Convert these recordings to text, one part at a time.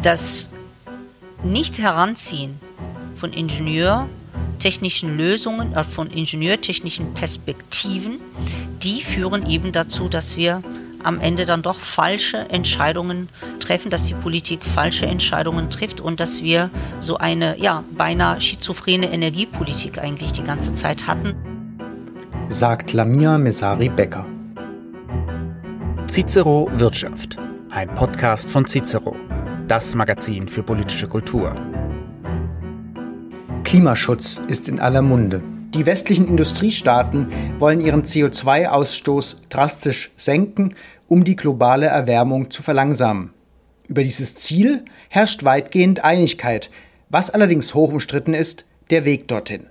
das Nicht-Heranziehen von ingenieurtechnischen Lösungen, von ingenieurtechnischen Perspektiven, die führen eben dazu, dass wir am Ende dann doch falsche Entscheidungen treffen, dass die Politik falsche Entscheidungen trifft und dass wir so eine ja, beinahe schizophrene Energiepolitik eigentlich die ganze Zeit hatten. Sagt Lamia Mesari Becker. Cicero Wirtschaft, ein Podcast von Cicero, das Magazin für politische Kultur. Klimaschutz ist in aller Munde. Die westlichen Industriestaaten wollen ihren CO2-Ausstoß drastisch senken, um die globale Erwärmung zu verlangsamen. Über dieses Ziel herrscht weitgehend Einigkeit, was allerdings hoch umstritten ist, der Weg dorthin.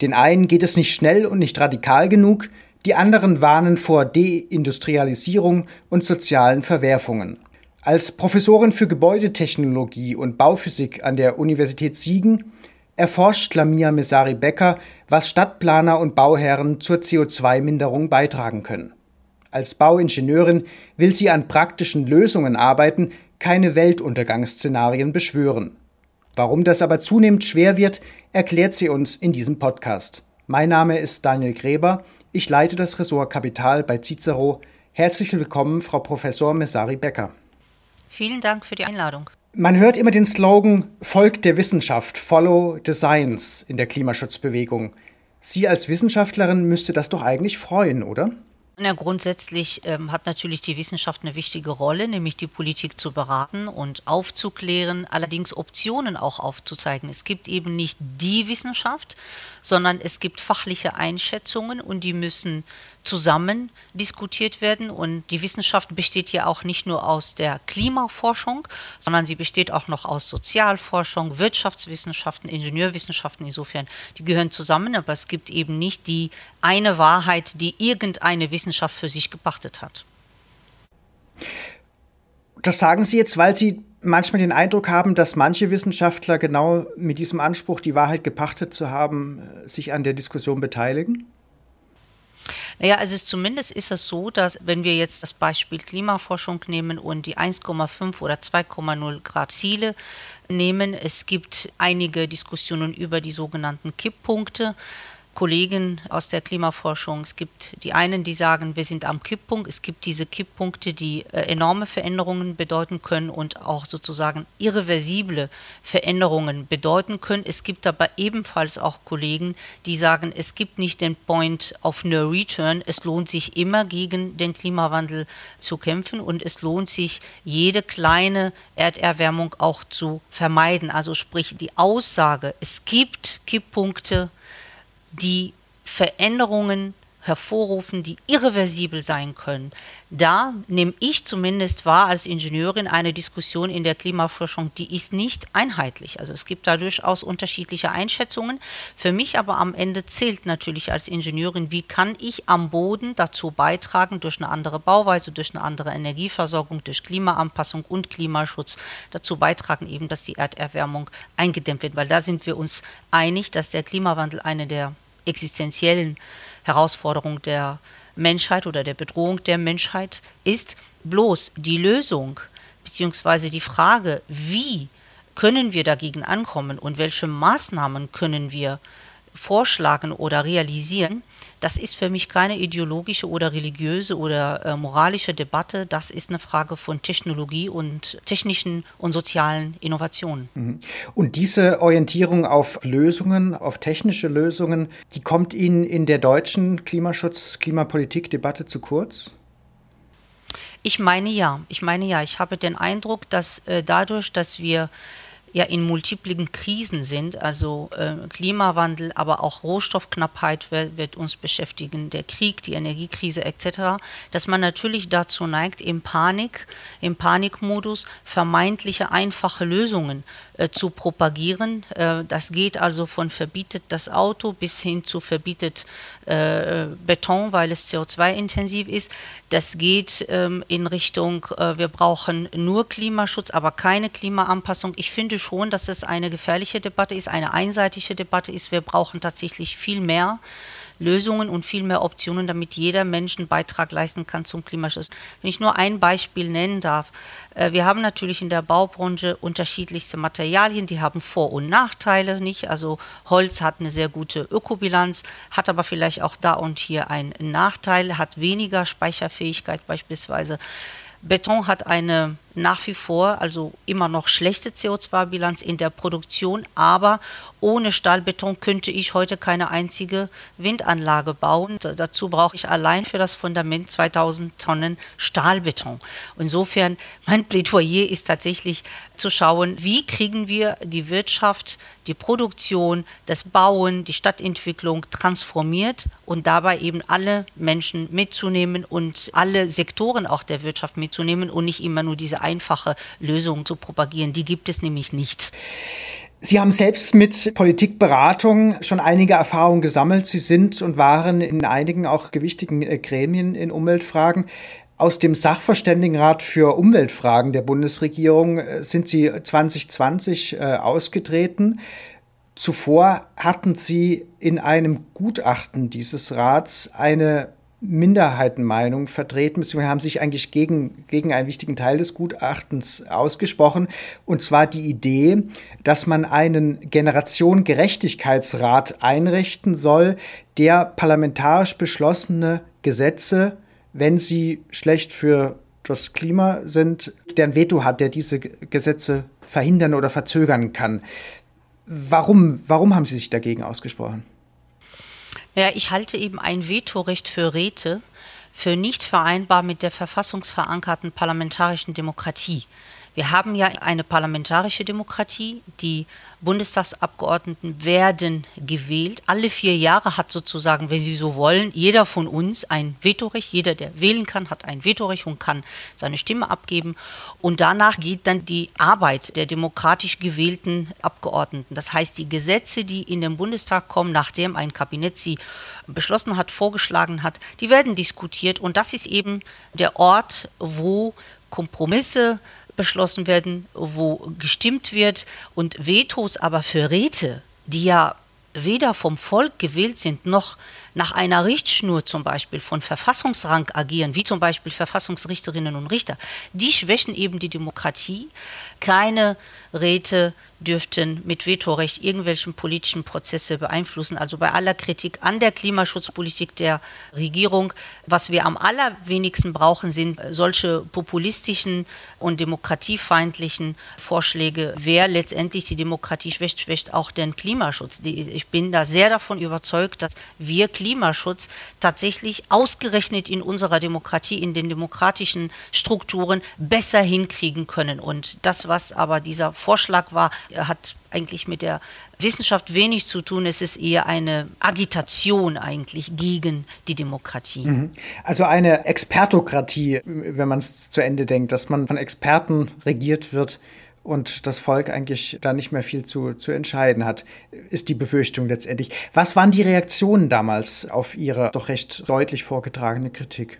Den einen geht es nicht schnell und nicht radikal genug, die anderen warnen vor Deindustrialisierung und sozialen Verwerfungen. Als Professorin für Gebäudetechnologie und Bauphysik an der Universität Siegen erforscht Lamia Mesari Becker, was Stadtplaner und Bauherren zur CO2-Minderung beitragen können. Als Bauingenieurin will sie an praktischen Lösungen arbeiten, keine Weltuntergangsszenarien beschwören. Warum das aber zunehmend schwer wird, erklärt sie uns in diesem Podcast. Mein Name ist Daniel Gräber, ich leite das Ressort Kapital bei Cicero. Herzlich willkommen, Frau Professor Mesari Becker. Vielen Dank für die Einladung. Man hört immer den Slogan Volk der Wissenschaft, Follow the Science in der Klimaschutzbewegung. Sie als Wissenschaftlerin müsste das doch eigentlich freuen, oder? Ja, grundsätzlich ähm, hat natürlich die Wissenschaft eine wichtige Rolle, nämlich die Politik zu beraten und aufzuklären, allerdings Optionen auch aufzuzeigen. Es gibt eben nicht die Wissenschaft, sondern es gibt fachliche Einschätzungen und die müssen zusammen diskutiert werden. Und die Wissenschaft besteht ja auch nicht nur aus der Klimaforschung, sondern sie besteht auch noch aus Sozialforschung, Wirtschaftswissenschaften, Ingenieurwissenschaften. Insofern, die gehören zusammen, aber es gibt eben nicht die eine Wahrheit, die irgendeine Wissenschaft für sich gepachtet hat. Das sagen Sie jetzt, weil Sie manchmal den Eindruck haben, dass manche Wissenschaftler genau mit diesem Anspruch, die Wahrheit gepachtet zu haben, sich an der Diskussion beteiligen? Naja, also zumindest ist es so, dass wenn wir jetzt das Beispiel Klimaforschung nehmen und die 1,5 oder 2,0 Grad Ziele nehmen, es gibt einige Diskussionen über die sogenannten Kipppunkte. Kollegen aus der Klimaforschung. Es gibt die einen, die sagen, wir sind am Kipppunkt. Es gibt diese Kipppunkte, die äh, enorme Veränderungen bedeuten können und auch sozusagen irreversible Veränderungen bedeuten können. Es gibt aber ebenfalls auch Kollegen, die sagen, es gibt nicht den Point of No Return. Es lohnt sich immer gegen den Klimawandel zu kämpfen und es lohnt sich, jede kleine Erderwärmung auch zu vermeiden. Also sprich die Aussage, es gibt Kipppunkte, die Veränderungen hervorrufen, die irreversibel sein können. Da nehme ich zumindest wahr als Ingenieurin eine Diskussion in der Klimaforschung, die ist nicht einheitlich. Also es gibt da durchaus unterschiedliche Einschätzungen. Für mich aber am Ende zählt natürlich als Ingenieurin, wie kann ich am Boden dazu beitragen, durch eine andere Bauweise, durch eine andere Energieversorgung, durch Klimaanpassung und Klimaschutz dazu beitragen, eben, dass die Erderwärmung eingedämmt wird. Weil da sind wir uns einig, dass der Klimawandel eine der existenziellen Herausforderung der Menschheit oder der Bedrohung der Menschheit ist. Bloß die Lösung bzw. die Frage, wie können wir dagegen ankommen und welche Maßnahmen können wir vorschlagen oder realisieren, das ist für mich keine ideologische oder religiöse oder äh, moralische Debatte. Das ist eine Frage von Technologie und technischen und sozialen Innovationen. Mhm. Und diese Orientierung auf Lösungen, auf technische Lösungen, die kommt Ihnen in der deutschen Klimaschutz-, Klimapolitik-Debatte zu kurz? Ich meine ja. Ich meine ja. Ich habe den Eindruck, dass äh, dadurch, dass wir ja in multiplen Krisen sind, also äh, Klimawandel, aber auch Rohstoffknappheit wird, wird, uns beschäftigen, der Krieg, die Energiekrise etc., dass man natürlich dazu neigt, im Panik, im Panikmodus vermeintliche einfache Lösungen zu propagieren. Äh, das geht also von verbietet das Auto bis hin zu verbietet äh, Beton, weil es CO2-intensiv ist. Das geht ähm, in Richtung, äh, wir brauchen nur Klimaschutz, aber keine Klimaanpassung. Ich finde schon, dass es eine gefährliche Debatte ist, eine einseitige Debatte ist. Wir brauchen tatsächlich viel mehr Lösungen und viel mehr Optionen, damit jeder Mensch einen Beitrag leisten kann zum Klimaschutz. Wenn ich nur ein Beispiel nennen darf, äh, wir haben natürlich in der Baubranche unterschiedlichste Materialien, die haben Vor- und Nachteile, nicht? Also Holz hat eine sehr gute Ökobilanz, hat aber vielleicht auch da und hier einen Nachteil, hat weniger Speicherfähigkeit beispielsweise. Beton hat eine nach wie vor, also immer noch schlechte CO2-Bilanz in der Produktion, aber ohne Stahlbeton könnte ich heute keine einzige Windanlage bauen. Dazu brauche ich allein für das Fundament 2000 Tonnen Stahlbeton. Insofern, mein Plädoyer ist tatsächlich zu schauen, wie kriegen wir die Wirtschaft, die Produktion, das Bauen, die Stadtentwicklung transformiert und dabei eben alle Menschen mitzunehmen und alle Sektoren auch der Wirtschaft mitzunehmen und nicht immer nur diese einfache Lösung zu propagieren. Die gibt es nämlich nicht. Sie haben selbst mit Politikberatung schon einige Erfahrungen gesammelt. Sie sind und waren in einigen auch gewichtigen äh, Gremien in Umweltfragen. Aus dem Sachverständigenrat für Umweltfragen der Bundesregierung äh, sind Sie 2020 äh, ausgetreten. Zuvor hatten Sie in einem Gutachten dieses Rats eine Minderheitenmeinung vertreten, beziehungsweise haben sich eigentlich gegen, gegen einen wichtigen Teil des Gutachtens ausgesprochen, und zwar die Idee, dass man einen Generationengerechtigkeitsrat einrichten soll, der parlamentarisch beschlossene Gesetze, wenn sie schlecht für das Klima sind, der ein Veto hat, der diese Gesetze verhindern oder verzögern kann. Warum, warum haben Sie sich dagegen ausgesprochen? Ja, ich halte eben ein Vetorecht für Räte für nicht vereinbar mit der verfassungsverankerten parlamentarischen Demokratie. Wir haben ja eine parlamentarische Demokratie. Die Bundestagsabgeordneten werden gewählt. Alle vier Jahre hat sozusagen, wenn Sie so wollen, jeder von uns ein Vetorecht. Jeder, der wählen kann, hat ein Vetorecht und kann seine Stimme abgeben. Und danach geht dann die Arbeit der demokratisch gewählten Abgeordneten. Das heißt, die Gesetze, die in den Bundestag kommen, nachdem ein Kabinett sie beschlossen hat, vorgeschlagen hat, die werden diskutiert. Und das ist eben der Ort, wo Kompromisse beschlossen werden, wo gestimmt wird und Vetos aber für Räte, die ja weder vom Volk gewählt sind, noch nach einer Richtschnur zum Beispiel von Verfassungsrang agieren, wie zum Beispiel Verfassungsrichterinnen und Richter, die schwächen eben die Demokratie. Keine Räte dürften mit Vetorecht irgendwelchen politischen Prozesse beeinflussen. Also bei aller Kritik an der Klimaschutzpolitik der Regierung, was wir am allerwenigsten brauchen, sind solche populistischen und demokratiefeindlichen Vorschläge. Wer letztendlich die Demokratie schwächt, schwächt auch den Klimaschutz. Ich bin da sehr davon überzeugt, dass wir Klimaschutz tatsächlich ausgerechnet in unserer Demokratie, in den demokratischen Strukturen besser hinkriegen können. Und das, was aber dieser Vorschlag war, hat eigentlich mit der Wissenschaft wenig zu tun. Es ist eher eine Agitation eigentlich gegen die Demokratie. Mhm. Also eine Expertokratie, wenn man es zu Ende denkt, dass man von Experten regiert wird und das Volk eigentlich da nicht mehr viel zu, zu entscheiden hat, ist die Befürchtung letztendlich. Was waren die Reaktionen damals auf Ihre doch recht deutlich vorgetragene Kritik?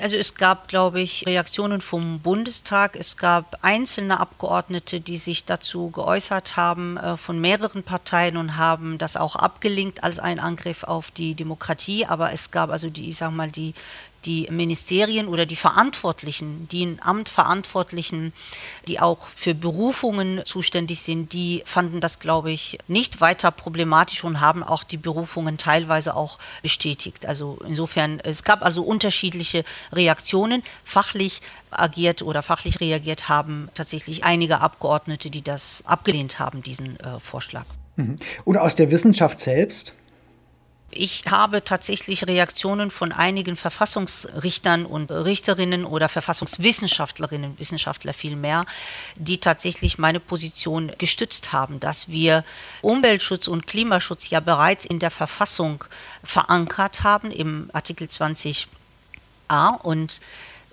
also es gab, glaube ich, Reaktionen vom Bundestag. Es gab einzelne Abgeordnete, die sich dazu geäußert haben äh, von mehreren Parteien und haben das auch abgelinkt als ein Angriff auf die Demokratie. Aber es gab also die, ich sag mal, die die Ministerien oder die Verantwortlichen, die im Amt Verantwortlichen, die auch für Berufungen zuständig sind, die fanden das, glaube ich, nicht weiter problematisch und haben auch die Berufungen teilweise auch bestätigt. Also insofern, es gab also unterschiedliche Reaktionen. Fachlich agiert oder fachlich reagiert haben tatsächlich einige Abgeordnete, die das abgelehnt haben, diesen äh, Vorschlag. Mhm. Und aus der Wissenschaft selbst? Ich habe tatsächlich Reaktionen von einigen Verfassungsrichtern und Richterinnen oder Verfassungswissenschaftlerinnen, Wissenschaftler vielmehr, die tatsächlich meine Position gestützt haben, dass wir Umweltschutz und Klimaschutz ja bereits in der Verfassung verankert haben, im Artikel 20a und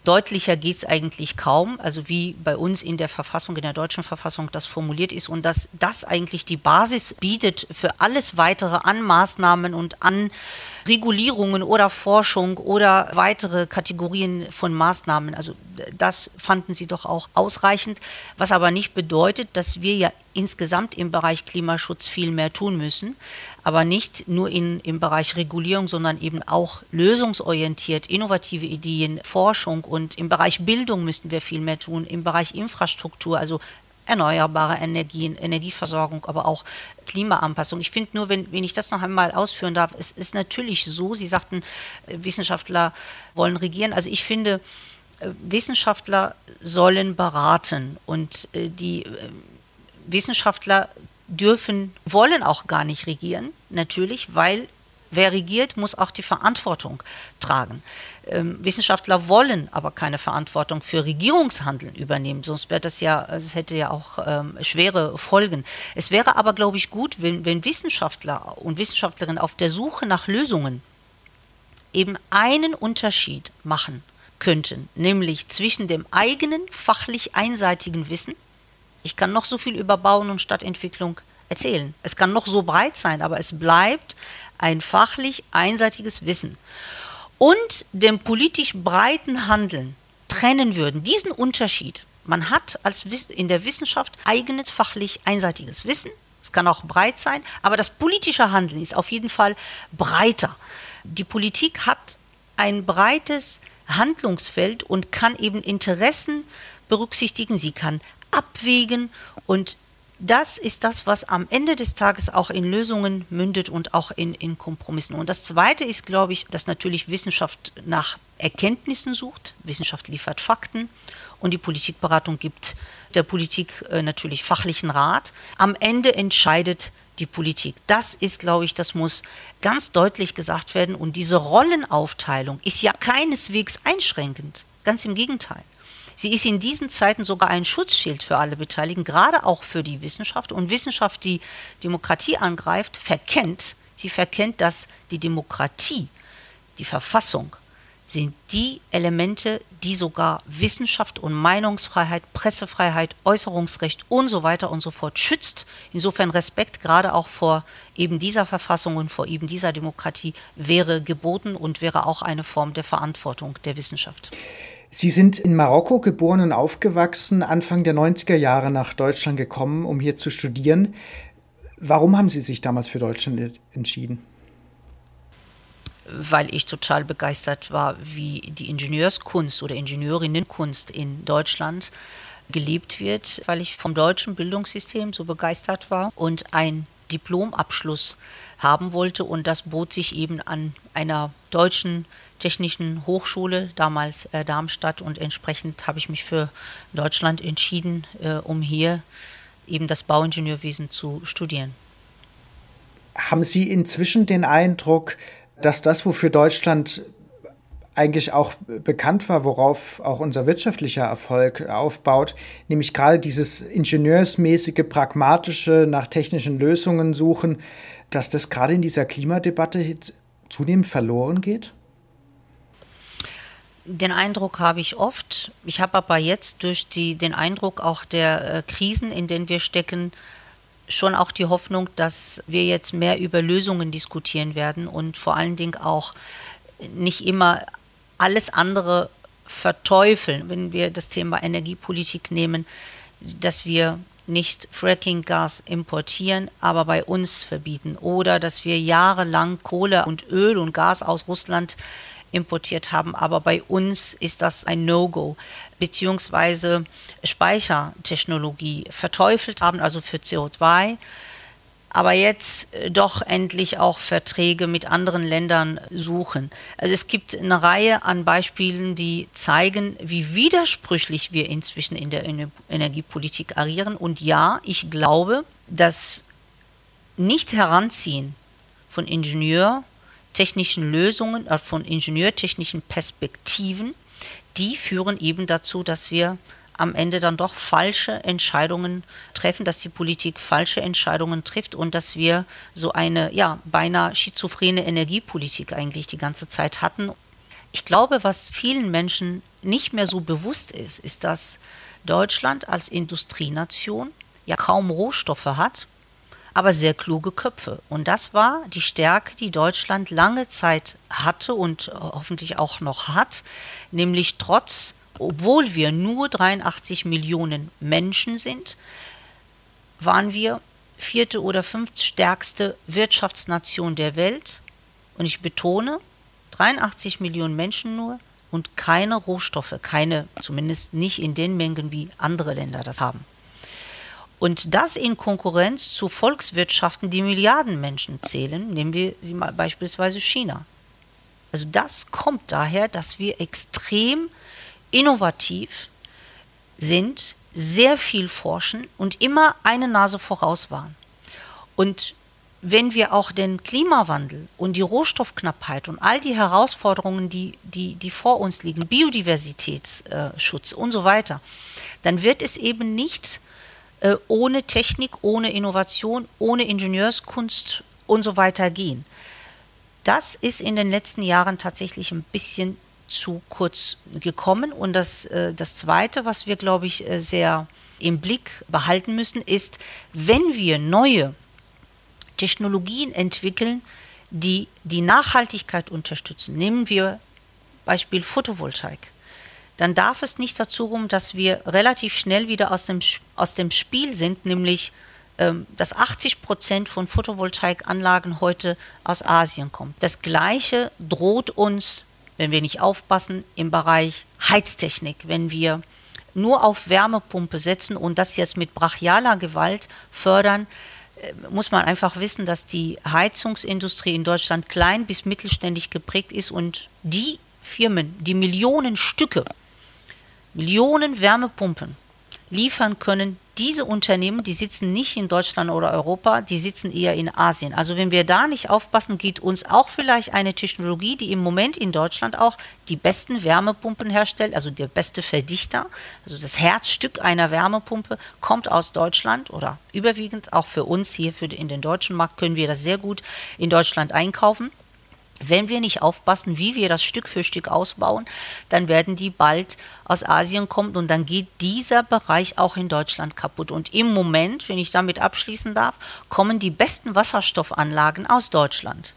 Deutlicher geht es eigentlich kaum, also wie bei uns in der Verfassung, in der deutschen Verfassung das formuliert ist und dass das eigentlich die Basis bietet für alles weitere an Maßnahmen und an Regulierungen oder Forschung oder weitere Kategorien von Maßnahmen. Also das fanden sie doch auch ausreichend, was aber nicht bedeutet, dass wir ja insgesamt im Bereich Klimaschutz viel mehr tun müssen, aber nicht nur in, im Bereich Regulierung, sondern eben auch lösungsorientiert, innovative Ideen, Forschung und im Bereich Bildung müssten wir viel mehr tun, im Bereich Infrastruktur, also erneuerbare Energien, Energieversorgung, aber auch Klimaanpassung. Ich finde nur, wenn, wenn ich das noch einmal ausführen darf, es ist natürlich so, Sie sagten, äh, Wissenschaftler wollen regieren. Also ich finde, äh, Wissenschaftler sollen beraten und äh, die Wissenschaftler dürfen, wollen auch gar nicht regieren, natürlich, weil wer regiert, muss auch die Verantwortung tragen. Ähm, Wissenschaftler wollen aber keine Verantwortung für Regierungshandeln übernehmen, sonst wäre das ja, es hätte ja auch ähm, schwere Folgen. Es wäre aber, glaube ich, gut, wenn, wenn Wissenschaftler und Wissenschaftlerinnen auf der Suche nach Lösungen eben einen Unterschied machen könnten, nämlich zwischen dem eigenen fachlich einseitigen Wissen, ich kann noch so viel über Bauen und Stadtentwicklung erzählen, es kann noch so breit sein, aber es bleibt ein fachlich einseitiges Wissen und dem politisch breiten Handeln trennen würden, diesen Unterschied, man hat als in der Wissenschaft eigenes fachlich einseitiges Wissen, es kann auch breit sein, aber das politische Handeln ist auf jeden Fall breiter. Die Politik hat ein breites Handlungsfeld und kann eben Interessen berücksichtigen, sie kann abwägen und das ist das, was am Ende des Tages auch in Lösungen mündet und auch in, in Kompromissen. Und das Zweite ist, glaube ich, dass natürlich Wissenschaft nach Erkenntnissen sucht. Wissenschaft liefert Fakten und die Politikberatung gibt der Politik äh, natürlich fachlichen Rat. Am Ende entscheidet die Politik. Das ist, glaube ich, das muss ganz deutlich gesagt werden. Und diese Rollenaufteilung ist ja keineswegs einschränkend. Ganz im Gegenteil. Sie ist in diesen Zeiten sogar ein Schutzschild für alle Beteiligten, gerade auch für die Wissenschaft. Und Wissenschaft, die Demokratie angreift, verkennt, sie verkennt, dass die Demokratie, die Verfassung, sind die Elemente, die sogar Wissenschaft und Meinungsfreiheit, Pressefreiheit, Äußerungsrecht und so weiter und so fort schützt. Insofern Respekt gerade auch vor eben dieser Verfassung und vor eben dieser Demokratie wäre geboten und wäre auch eine Form der Verantwortung der Wissenschaft. Sie sind in Marokko geboren und aufgewachsen, Anfang der 90er Jahre nach Deutschland gekommen, um hier zu studieren. Warum haben Sie sich damals für Deutschland entschieden? Weil ich total begeistert war, wie die Ingenieurskunst oder Ingenieurinnenkunst in Deutschland gelebt wird, weil ich vom deutschen Bildungssystem so begeistert war und ein Diplomabschluss haben wollte und das bot sich eben an einer deutschen Technischen Hochschule, damals äh, Darmstadt, und entsprechend habe ich mich für Deutschland entschieden, äh, um hier eben das Bauingenieurwesen zu studieren. Haben Sie inzwischen den Eindruck, dass das, wofür Deutschland eigentlich auch bekannt war, worauf auch unser wirtschaftlicher Erfolg aufbaut, nämlich gerade dieses ingenieursmäßige, pragmatische, nach technischen Lösungen suchen, dass das gerade in dieser Klimadebatte zunehmend verloren geht? Den Eindruck habe ich oft. Ich habe aber jetzt durch die, den Eindruck auch der äh, Krisen, in denen wir stecken, schon auch die Hoffnung, dass wir jetzt mehr über Lösungen diskutieren werden und vor allen Dingen auch nicht immer alles andere verteufeln, wenn wir das Thema Energiepolitik nehmen, dass wir nicht Fracking-Gas importieren, aber bei uns verbieten oder dass wir jahrelang Kohle und Öl und Gas aus Russland importiert haben. Aber bei uns ist das ein No-Go, beziehungsweise Speichertechnologie verteufelt haben, also für CO2 aber jetzt äh, doch endlich auch Verträge mit anderen Ländern suchen. Also es gibt eine Reihe an Beispielen, die zeigen, wie widersprüchlich wir inzwischen in der Energiepolitik agieren. Und ja, ich glaube, das nicht heranziehen von Ingenieur technischen Lösungen, äh, von ingenieurtechnischen Perspektiven, die führen eben dazu, dass wir am Ende dann doch falsche Entscheidungen treffen, dass die Politik falsche Entscheidungen trifft und dass wir so eine ja beinahe schizophrene Energiepolitik eigentlich die ganze Zeit hatten. Ich glaube, was vielen Menschen nicht mehr so bewusst ist, ist, dass Deutschland als Industrienation ja kaum Rohstoffe hat aber sehr kluge Köpfe. Und das war die Stärke, die Deutschland lange Zeit hatte und äh, hoffentlich auch noch hat, nämlich trotz, obwohl wir nur 83 Millionen Menschen sind, waren wir vierte oder fünftstärkste Wirtschaftsnation der Welt. Und ich betone, 83 Millionen Menschen nur und keine Rohstoffe, keine, zumindest nicht in den Mengen, wie andere Länder das haben. Und das in Konkurrenz zu Volkswirtschaften, die Milliarden Menschen zählen, nehmen wir sie mal beispielsweise China. Also das kommt daher, dass wir extrem innovativ sind, sehr viel forschen und immer eine Nase voraus waren. Und wenn wir auch den Klimawandel und die Rohstoffknappheit und all die Herausforderungen, die, die, die vor uns liegen, Biodiversitätsschutz und so weiter, dann wird es eben nicht ohne Technik, ohne Innovation, ohne Ingenieurskunst und so weiter gehen. Das ist in den letzten Jahren tatsächlich ein bisschen zu kurz gekommen. Und das, äh, das Zweite, was wir, glaube ich, äh, sehr im Blick behalten müssen, ist, wenn wir neue Technologien entwickeln, die die Nachhaltigkeit unterstützen. Nehmen wir Beispiel Photovoltaik. Dann darf es nicht dazu kommen, dass wir relativ schnell wieder aus dem, aus dem Spiel sind, nämlich ähm, dass 80 Prozent von Photovoltaikanlagen heute aus Asien kommen. Das Gleiche droht uns, wenn wir nicht aufpassen, im Bereich Heiztechnik, wenn wir nur auf Wärmepumpe setzen und das jetzt mit brachialer Gewalt fördern, äh, muss man einfach wissen, dass die Heizungsindustrie in Deutschland klein bis mittelständig geprägt ist und die Firmen, die Millionen Stücke, Millionen Wärmepumpen liefern können, diese Unternehmen, die sitzen nicht in Deutschland oder Europa, die sitzen eher in Asien. Also wenn wir da nicht aufpassen, geht uns auch vielleicht eine Technologie, die im Moment in Deutschland auch die besten Wärmepumpen herstellt, also der beste Verdichter, also das Herzstück einer Wärmepumpe kommt aus Deutschland oder überwiegend auch für uns hier für in den deutschen Markt können wir das sehr gut in Deutschland einkaufen. Wenn wir nicht aufpassen, wie wir das Stück für Stück ausbauen, dann werden die bald aus Asien kommen und dann geht dieser Bereich auch in Deutschland kaputt. Und im Moment, wenn ich damit abschließen darf, kommen die besten Wasserstoffanlagen aus Deutschland.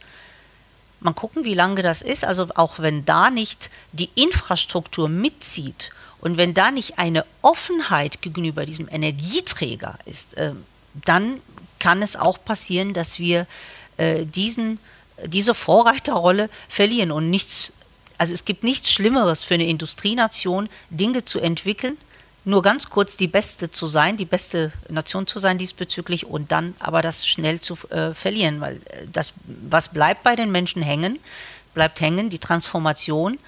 Mal gucken, wie lange das ist. Also auch wenn da nicht die Infrastruktur mitzieht und wenn da nicht eine Offenheit gegenüber diesem Energieträger ist, äh, dann kann es auch passieren, dass wir äh, diesen diese Vorreiterrolle verlieren und nichts, also es gibt nichts Schlimmeres für eine Industrienation, Dinge zu entwickeln, nur ganz kurz die beste zu sein, die beste Nation zu sein diesbezüglich und dann aber das schnell zu äh, verlieren, weil äh, das, was bleibt bei den Menschen hängen, bleibt hängen, die Transformation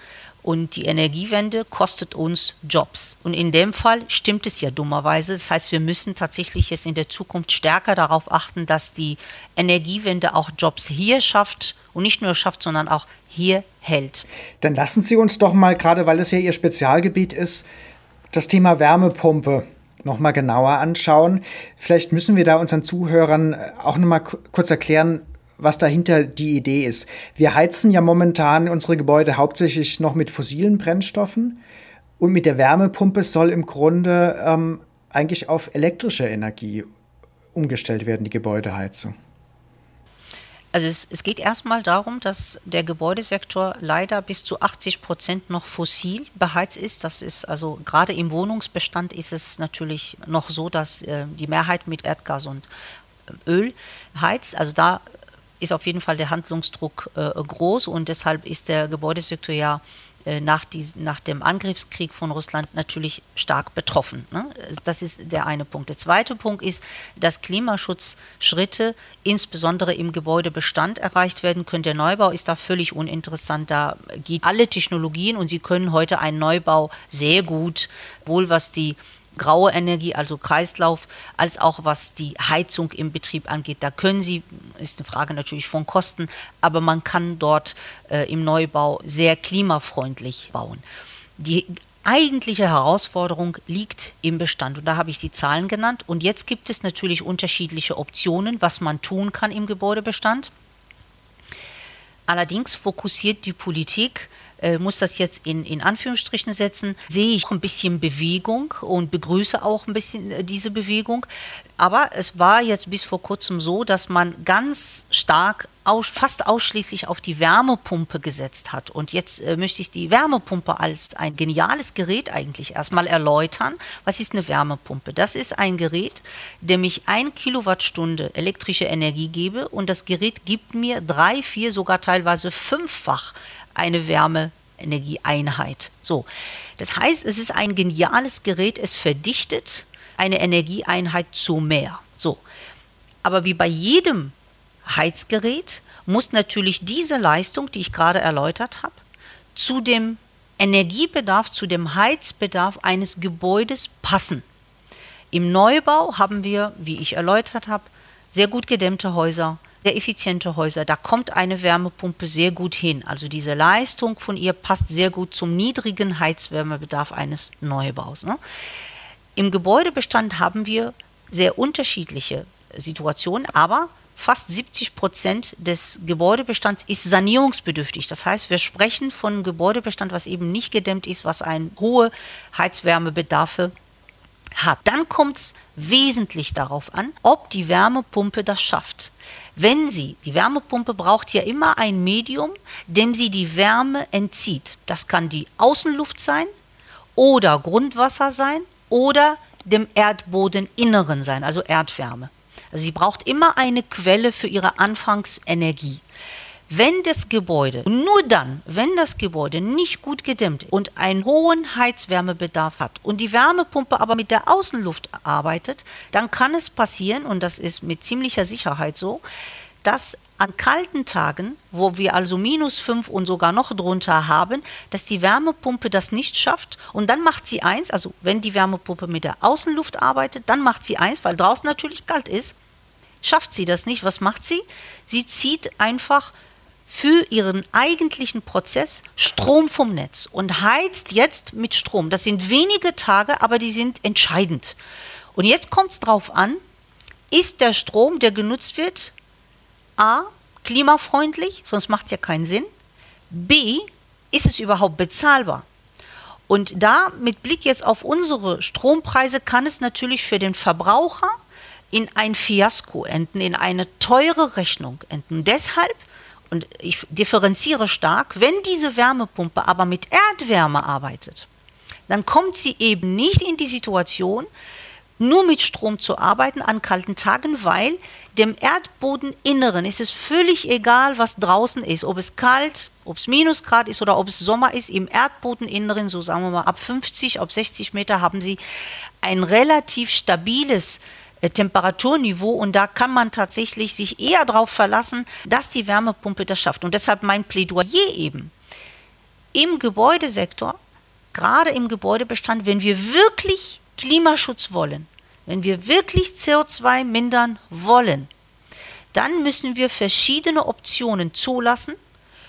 und die Energiewende kostet uns Jobs. Und in dem Fall stimmt es ja dummerweise. Das heißt, wir müssen tatsächlich jetzt in der Zukunft stärker darauf achten, dass die Energiewende auch Jobs hier schafft und nicht nur schafft, sondern auch hier hält. Dann lassen Sie uns doch mal, gerade weil es ja Ihr Spezialgebiet ist, das Thema Wärmepumpe noch mal genauer anschauen. Vielleicht müssen wir da unseren Zuhörern auch noch mal kurz erklären, was dahinter die Idee ist. Wir heizen ja momentan unsere Gebäude hauptsächlich noch mit fossilen Brennstoffen und mit der Wärmepumpe soll im Grunde ähm, eigentlich auf elektrische Energie umgestellt werden, die Gebäudeheizung. Also es, es, geht erstmal darum, dass der Gebäudesektor leider bis zu 80 Prozent noch fossil beheizt ist. Das ist also gerade im Wohnungsbestand ist es natürlich noch so, dass äh, die Mehrheit mit Erdgas und Öl heizt. Also da ist auf jeden Fall der Handlungsdruck äh, groß und deshalb ist der Gebäudesektor ja äh, nach, die, nach dem Angriffskrieg von Russland natürlich stark betroffen. Ne? Das ist der eine Punkt. Der zweite Punkt ist, dass Klimaschutzschritte insbesondere im Gebäudebestand erreicht werden können. Der Neubau ist da völlig uninteressant. Da geht alle Technologien und Sie können heute einen Neubau sehr gut, wohl was die graue Energie, also Kreislauf, als auch was die Heizung im Betrieb angeht. Da können Sie, ist eine Frage natürlich von Kosten, aber man kann dort äh, im Neubau sehr klimafreundlich bauen. Die eigentliche Herausforderung liegt im Bestand. Und da habe ich die Zahlen genannt. Und jetzt gibt es natürlich unterschiedliche Optionen, was man tun kann im Gebäudebestand. Allerdings fokussiert die Politik äh, muss das jetzt in, in Anführungsstrichen setzen, sehe ich ein bisschen Bewegung und begrüße auch ein bisschen äh, diese Bewegung. Aber es war jetzt bis vor kurzem so, dass man ganz stark aus, fast ausschließlich auf die Wärmepumpe gesetzt hat. Und jetzt äh, möchte ich die Wärmepumpe als ein geniales Gerät eigentlich erstmal erläutern. Was ist eine Wärmepumpe? Das ist ein Gerät, dem ich ein Kilowattstunde elektrische Energie gebe und das Gerät gibt mir drei, vier, sogar teilweise fünffach eine Wärmeenergieeinheit. So, das heißt, es ist ein geniales Gerät. Es verdichtet eine Energieeinheit zu mehr. So, aber wie bei jedem Heizgerät muss natürlich diese Leistung, die ich gerade erläutert habe, zu dem Energiebedarf, zu dem Heizbedarf eines Gebäudes passen. Im Neubau haben wir, wie ich erläutert habe, sehr gut gedämmte Häuser, sehr effiziente Häuser. Da kommt eine Wärmepumpe sehr gut hin. Also diese Leistung von ihr passt sehr gut zum niedrigen Heizwärmebedarf eines Neubaus. Ne? Im Gebäudebestand haben wir sehr unterschiedliche Situationen, aber fast 70 Prozent des Gebäudebestands ist sanierungsbedürftig. Das heißt, wir sprechen von Gebäudebestand, was eben nicht gedämmt ist, was einen hohe Heizwärmebedarfe hat. Dann kommt es wesentlich darauf an, ob die Wärmepumpe das schafft. Wenn sie, die Wärmepumpe braucht ja immer ein Medium, dem sie die Wärme entzieht. Das kann die Außenluft sein oder Grundwasser sein oder dem Erdbodeninneren sein, also Erdwärme. Also sie braucht immer eine Quelle für ihre Anfangsenergie. Wenn das Gebäude, nur dann, wenn das Gebäude nicht gut gedämmt und einen hohen Heizwärmebedarf hat und die Wärmepumpe aber mit der Außenluft arbeitet, dann kann es passieren, und das ist mit ziemlicher Sicherheit so, dass an kalten Tagen, wo wir also minus 5 und sogar noch drunter haben, dass die Wärmepumpe das nicht schafft und dann macht sie eins, also wenn die Wärmepumpe mit der Außenluft arbeitet, dann macht sie eins, weil draußen natürlich kalt ist, schafft sie das nicht. Was macht sie? Sie zieht einfach für ihren eigentlichen Prozess Strom vom Netz und heizt jetzt mit Strom. Das sind wenige Tage, aber die sind entscheidend. Und jetzt kommt es darauf an, ist der Strom, der genutzt wird, a, klimafreundlich, sonst macht es ja keinen Sinn, b, ist es überhaupt bezahlbar? Und da mit Blick jetzt auf unsere Strompreise kann es natürlich für den Verbraucher in ein Fiasko enden, in eine teure Rechnung enden. Deshalb, und ich differenziere stark, wenn diese Wärmepumpe aber mit Erdwärme arbeitet, dann kommt sie eben nicht in die Situation, nur mit Strom zu arbeiten an kalten Tagen, weil dem Erdbodeninneren ist es völlig egal, was draußen ist, ob es kalt, ob es Minusgrad ist oder ob es Sommer ist. Im Erdbodeninneren, so sagen wir mal ab 50, ab 60 Meter, haben sie ein relativ stabiles äh, Temperaturniveau und da kann man tatsächlich sich eher darauf verlassen, dass die Wärmepumpe das schafft. Und deshalb mein Plädoyer eben im Gebäudesektor, gerade im Gebäudebestand, wenn wir wirklich Klimaschutz wollen, wenn wir wirklich CO2 mindern wollen, dann müssen wir verschiedene Optionen zulassen.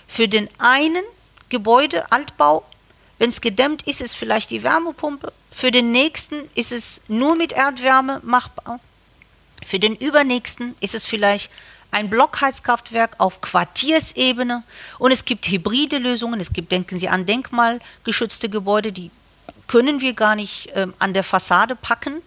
Für den einen Gebäude, Altbau, wenn es gedämmt ist, ist vielleicht die Wärmepumpe. Für den nächsten ist es nur mit Erdwärme machbar. Für den übernächsten ist es vielleicht ein Blockheizkraftwerk auf Quartiersebene und es gibt hybride Lösungen. Es gibt, denken Sie an denkmalgeschützte Gebäude, die können wir gar nicht äh, an der Fassade packen.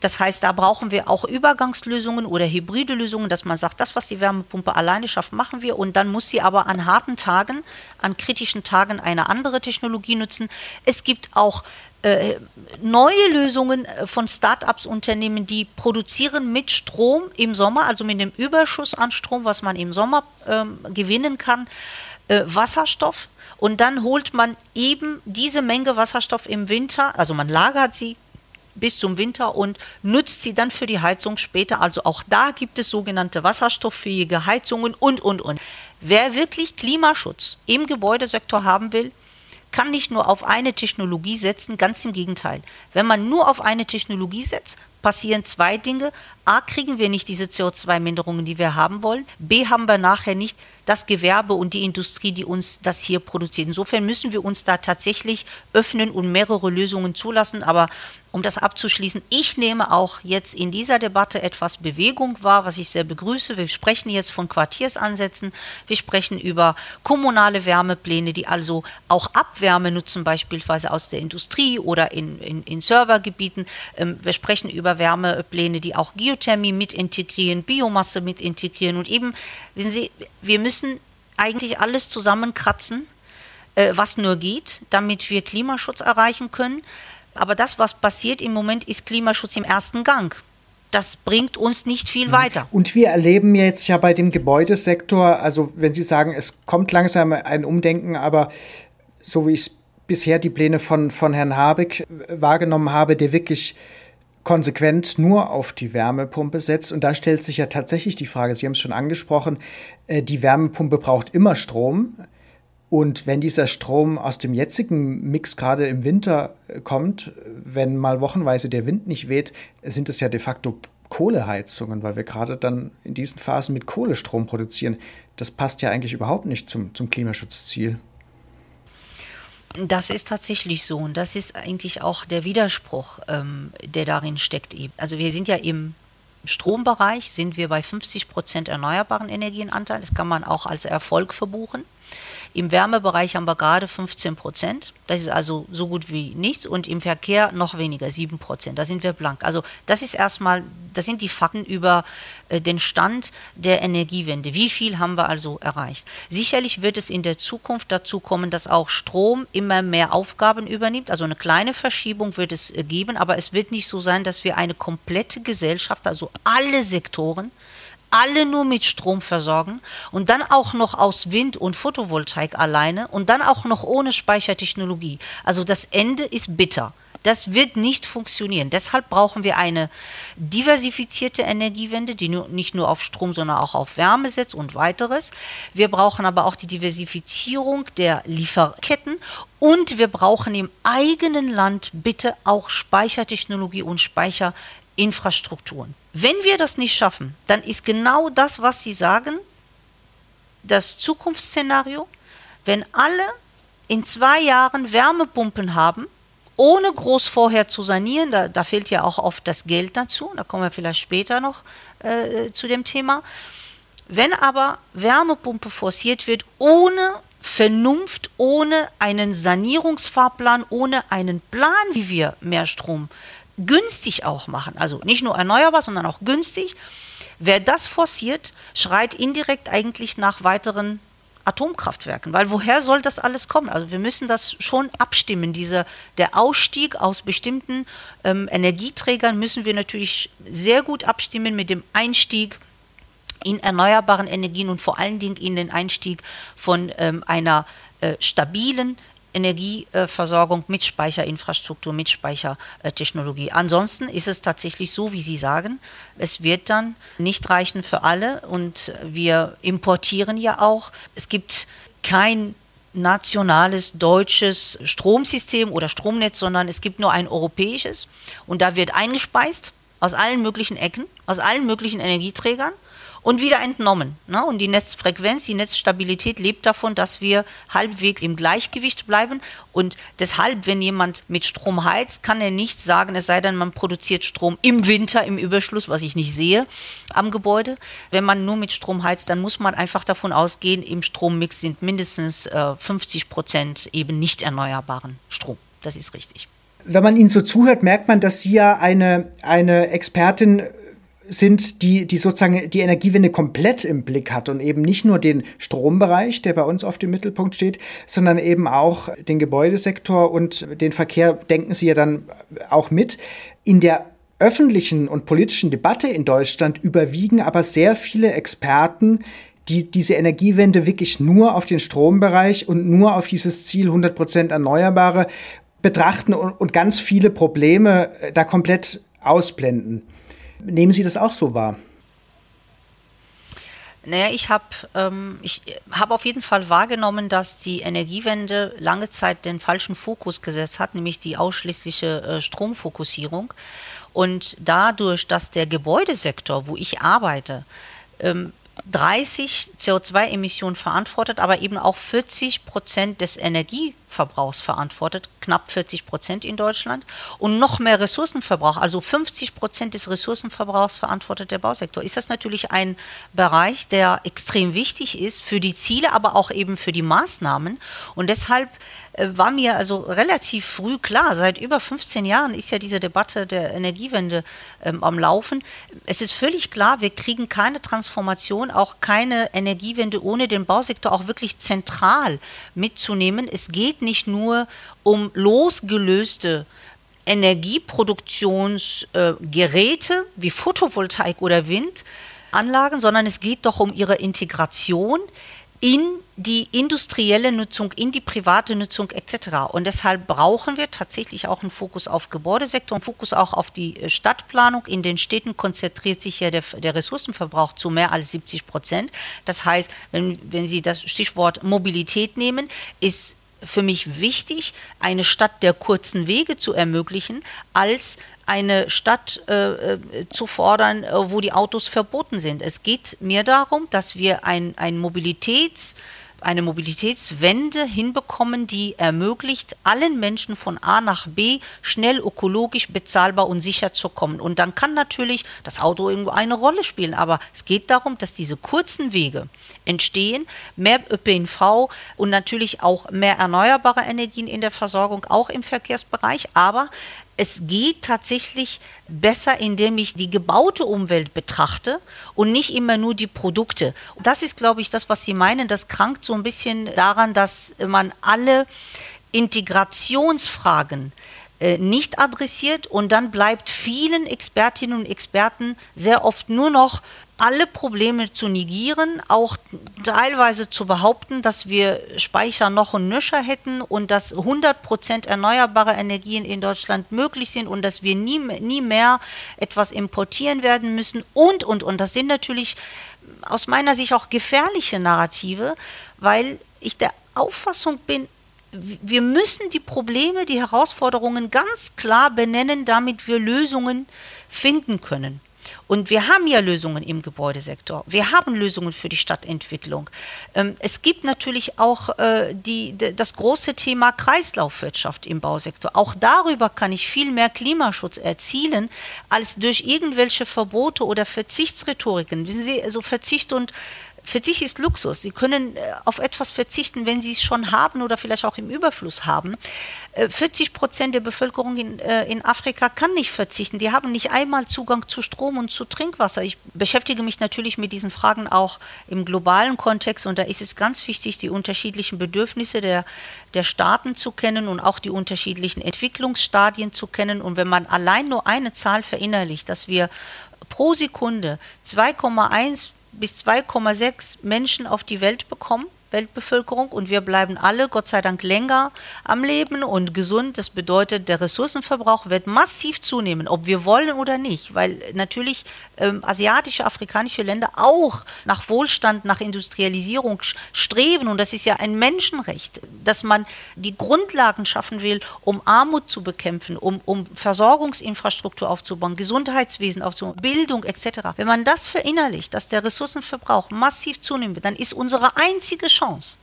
Das heißt, da brauchen wir auch Übergangslösungen oder hybride Lösungen, dass man sagt, das, was die Wärmepumpe alleine schafft, machen wir. Und dann muss sie aber an harten Tagen, an kritischen Tagen eine andere Technologie nutzen. Es gibt auch äh, neue Lösungen äh, von Start-ups-Unternehmen, die produzieren mit Strom im Sommer, also mit dem Überschuss an Strom, was man im Sommer ähm, gewinnen kann, äh, Wasserstoff. Und dann holt man eben diese Menge Wasserstoff im Winter, also man lagert sie bis zum Winter und nutzt sie dann für die Heizung später. Also auch da gibt es sogenannte wasserstofffähige Heizungen und, und, und. Wer wirklich Klimaschutz im Gebäudesektor haben will, kann nicht nur auf eine Technologie setzen, ganz im Gegenteil. Wenn man nur auf eine Technologie setzt, passieren zwei Dinge. A, kriegen wir nicht diese CO2-Minderungen, die wir haben wollen. B, haben wir nachher nicht das Gewerbe und die Industrie, die uns das hier produziert. Insofern müssen wir uns da tatsächlich öffnen und mehrere Lösungen zulassen. Aber um das abzuschließen, ich nehme auch jetzt in dieser Debatte etwas Bewegung wahr, was ich sehr begrüße. Wir sprechen jetzt von Quartiersansätzen, wir sprechen über kommunale Wärmepläne, die also auch Abwärme nutzen, beispielsweise aus der Industrie oder in, in, in Servergebieten. Ähm, wir sprechen über Wärmepläne, die auch Geothermie mit integrieren, Biomasse mit integrieren und eben, wissen Sie, wir müssen eigentlich alles zusammenkratzen, äh, was nur geht, damit wir Klimaschutz erreichen können. Aber das, was passiert im Moment, ist Klimaschutz im ersten Gang. Das bringt uns nicht viel mhm. weiter. Und wir erleben jetzt ja bei dem Gebäudesektor, also wenn Sie sagen, es kommt langsam ein Umdenken, aber so wie ich bisher die Pläne von, von Herrn Habeck wahrgenommen habe, der wirklich konsequent nur auf die Wärmepumpe setzt. Und da stellt sich ja tatsächlich die Frage, Sie haben es schon angesprochen, äh, die Wärmepumpe braucht immer Strom. Und wenn dieser Strom aus dem jetzigen Mix gerade im Winter äh, kommt, wenn mal wochenweise der Wind nicht weht, sind es ja de facto Kohleheizungen, weil wir gerade dann in diesen Phasen mit Kohlestrom produzieren. Das passt ja eigentlich überhaupt nicht zum, zum Klimaschutzziel. Das ist tatsächlich so und das ist eigentlich auch der Widerspruch, ähm, der darin steckt. Also wir sind ja im Strombereich, sind wir bei 50 Prozent erneuerbaren Energienanteil. Das kann man auch als Erfolg verbuchen. Im Wärmebereich haben wir gerade 15 Prozent. Das ist also so gut wie nichts. Und im Verkehr noch weniger, 7 Prozent. Da sind wir blank. Also das ist erstmal, das sind die Fakten über äh, den Stand der Energiewende. Wie viel haben wir also erreicht? Sicherlich wird es in der Zukunft dazu kommen, dass auch Strom immer mehr Aufgaben übernimmt. Also eine kleine Verschiebung wird es äh, geben, aber es wird nicht so sein, dass wir eine komplette Gesellschaft, also alle Sektoren, alle nur mit Strom versorgen und dann auch noch aus Wind und Photovoltaik alleine und dann auch noch ohne Speichertechnologie. Also das Ende ist bitter. Das wird nicht funktionieren. Deshalb brauchen wir eine diversifizierte Energiewende, die nur, nicht nur auf Strom, sondern auch auf Wärme setzt und weiteres. Wir brauchen aber auch die Diversifizierung der Lieferketten und wir brauchen im eigenen Land bitte auch Speichertechnologie und Speicherinfrastrukturen. Wenn wir das nicht schaffen, dann ist genau das, was Sie sagen, das Zukunftsszenario, wenn alle in zwei Jahren Wärmepumpen haben, ohne groß vorher zu sanieren, da, da, fehlt ja auch oft das Geld dazu, da kommen wir vielleicht später noch äh, zu dem Thema. Wenn aber Wärmepumpe forciert wird, ohne Vernunft, ohne einen Sanierungsfahrplan, ohne einen Plan, wie wir mehr Strom günstig auch machen, also nicht nur erneuerbar, sondern auch günstig. Wer das forciert, schreit indirekt eigentlich nach weiteren Atomkraftwerken, weil woher soll das alles kommen? Also wir müssen das schon abstimmen. Diese, der Ausstieg aus bestimmten ähm, Energieträgern müssen wir natürlich sehr gut abstimmen mit dem Einstieg in erneuerbaren Energien und vor allen Dingen in den Einstieg von ähm, einer äh, stabilen Energieversorgung mit Speicherinfrastruktur, mit Speichertechnologie. Ansonsten ist es tatsächlich so, wie Sie sagen, es wird dann nicht reichen für alle und wir importieren ja auch. Es gibt kein nationales deutsches Stromsystem oder Stromnetz, sondern es gibt nur ein europäisches und da wird eingespeist aus allen möglichen Ecken, aus allen möglichen Energieträgern und wieder entnommen. Ne? Und die Netzfrequenz, die Netzstabilität lebt davon, dass wir halbwegs im Gleichgewicht bleiben. Und deshalb, wenn jemand mit Strom heizt, kann er nicht sagen, es sei denn, man produziert Strom im Winter im Überschluss, was ich nicht sehe am Gebäude. Wenn man nur mit Strom heizt, dann muss man einfach davon ausgehen, im Strommix sind mindestens äh, 50 Prozent eben nicht erneuerbaren Strom. Das ist richtig. Wenn man Ihnen so zuhört, merkt man, dass Sie ja eine, eine Expertin sind, die, die sozusagen die Energiewende komplett im Blick hat und eben nicht nur den Strombereich, der bei uns auf dem Mittelpunkt steht, sondern eben auch den Gebäudesektor und den Verkehr denken Sie ja dann auch mit. In der öffentlichen und politischen Debatte in Deutschland überwiegen aber sehr viele Experten, die diese Energiewende wirklich nur auf den Strombereich und nur auf dieses Ziel 100 Prozent Erneuerbare betrachten und, und ganz viele Probleme äh, da komplett ausblenden. Nehmen Sie das auch so wahr? Naja, ich habe ähm, hab auf jeden Fall wahrgenommen, dass die Energiewende lange Zeit den falschen Fokus gesetzt hat, nämlich die ausschließliche äh, Stromfokussierung. Und dadurch, dass der Gebäudesektor, wo ich arbeite, ähm, 30 CO2-Emissionen verantwortet, aber eben auch 40 Prozent des Energie Ressourcenverbrauchs verantwortet, knapp 40 Prozent in Deutschland. Und noch mehr Ressourcenverbrauch, also 50 Prozent des Ressourcenverbrauchs verantwortet der Bausektor. Ist das natürlich ein Bereich, der extrem wichtig ist für die Ziele, aber auch eben für die Maßnahmen. Und deshalb war mir also relativ früh klar, seit über 15 Jahren ist ja diese Debatte der Energiewende ähm, am Laufen. Es ist völlig klar, wir kriegen keine Transformation, auch keine Energiewende ohne den Bausektor auch wirklich zentral mitzunehmen. Es geht nicht nur um losgelöste Energieproduktionsgeräte äh, wie Photovoltaik oder Windanlagen, sondern es geht doch um ihre Integration in die industrielle Nutzung, in die private Nutzung etc. Und deshalb brauchen wir tatsächlich auch einen Fokus auf Gebäudesektor, einen Fokus auch auf die äh, Stadtplanung. In den Städten konzentriert sich ja der, der Ressourcenverbrauch zu mehr als 70 Prozent. Das heißt, wenn, wenn Sie das Stichwort Mobilität nehmen, ist für mich wichtig, eine Stadt der kurzen Wege zu ermöglichen, als eine Stadt äh, äh, zu fordern, äh, wo die Autos verboten sind. Es geht mir darum, dass wir ein, ein Mobilitäts- eine Mobilitätswende hinbekommen, die ermöglicht, allen Menschen von A nach B schnell, ökologisch, bezahlbar und sicher zu kommen. Und dann kann natürlich das Auto irgendwo eine Rolle spielen, aber es geht darum, dass diese kurzen Wege entstehen, mehr ÖPNV und natürlich auch mehr erneuerbare Energien in der Versorgung, auch im Verkehrsbereich, aber es geht tatsächlich besser, indem ich die gebaute Umwelt betrachte und nicht immer nur die Produkte. Das ist, glaube ich, das, was Sie meinen. Das krankt so ein bisschen daran, dass man alle Integrationsfragen nicht adressiert und dann bleibt vielen Expertinnen und Experten sehr oft nur noch alle Probleme zu negieren, auch teilweise zu behaupten, dass wir Speicher noch und nöcher hätten und dass 100 Prozent erneuerbare Energien in Deutschland möglich sind und dass wir nie, nie mehr etwas importieren werden müssen und, und, und. Das sind natürlich aus meiner Sicht auch gefährliche Narrative, weil ich der Auffassung bin, wir müssen die Probleme, die Herausforderungen ganz klar benennen, damit wir Lösungen finden können. Und wir haben ja Lösungen im Gebäudesektor. Wir haben Lösungen für die Stadtentwicklung. Ähm, es gibt natürlich auch äh, die, das große Thema Kreislaufwirtschaft im Bausektor. Auch darüber kann ich viel mehr Klimaschutz erzielen, als durch irgendwelche Verbote oder Verzichtsrhetoriken. Wissen Sie, also Verzicht und Verzicht ist Luxus. Sie können äh, auf etwas verzichten, wenn Sie es schon haben oder vielleicht auch im Überfluss haben. 40 äh, Prozent der Bevölkerung in, äh, in Afrika kann nicht verzichten. Die haben nicht einmal Zugang zu Strom und zu Trinkwasser. Ich beschäftige mich natürlich mit diesen Fragen auch im globalen Kontext und da ist es ganz wichtig, die unterschiedlichen Bedürfnisse der, der Staaten zu kennen und auch die unterschiedlichen Entwicklungsstadien zu kennen. Und wenn man allein nur eine Zahl verinnerlicht, dass wir pro Sekunde 2,1 bis 2,6 Menschen auf die Welt bekommen, Weltbevölkerung und wir bleiben alle, Gott sei Dank, länger am Leben und gesund. Das bedeutet, der Ressourcenverbrauch wird massiv zunehmen, ob wir wollen oder nicht, weil natürlich ähm, asiatische, afrikanische Länder auch nach Wohlstand, nach Industrialisierung streben und das ist ja ein Menschenrecht, dass man die Grundlagen schaffen will, um Armut zu bekämpfen, um, um Versorgungsinfrastruktur aufzubauen, Gesundheitswesen aufzubauen, Bildung etc. Wenn man das verinnerlicht, dass der Ressourcenverbrauch massiv zunehmen wird, dann ist unsere einzige Chance, Chance.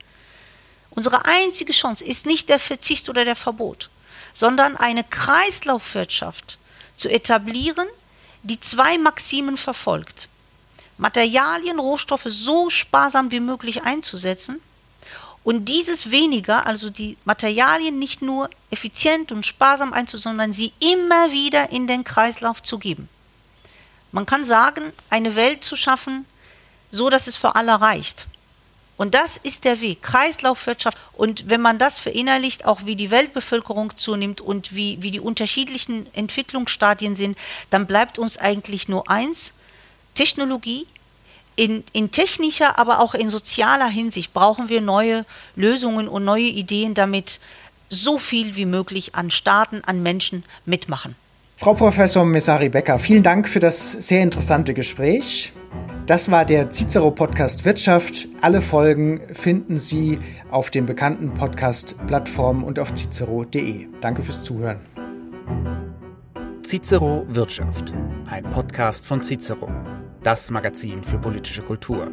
Unsere einzige Chance ist nicht der Verzicht oder der Verbot, sondern eine Kreislaufwirtschaft zu etablieren, die zwei Maximen verfolgt. Materialien, Rohstoffe so sparsam wie möglich einzusetzen und dieses weniger, also die Materialien nicht nur effizient und sparsam einzusetzen, sondern sie immer wieder in den Kreislauf zu geben. Man kann sagen, eine Welt zu schaffen, so dass es für alle reicht. Und das ist der Weg, Kreislaufwirtschaft. Und wenn man das verinnerlicht, auch wie die Weltbevölkerung zunimmt und wie, wie die unterschiedlichen Entwicklungsstadien sind, dann bleibt uns eigentlich nur eins, Technologie. In, in technischer, aber auch in sozialer Hinsicht brauchen wir neue Lösungen und neue Ideen, damit so viel wie möglich an Staaten, an Menschen mitmachen. Frau Professor Messari Becker, vielen Dank für das sehr interessante Gespräch. Das war der Cicero Podcast Wirtschaft. Alle Folgen finden Sie auf den bekannten Podcast-Plattformen und auf cicero.de. Danke fürs Zuhören. Cicero Wirtschaft, ein Podcast von Cicero, das Magazin für politische Kultur.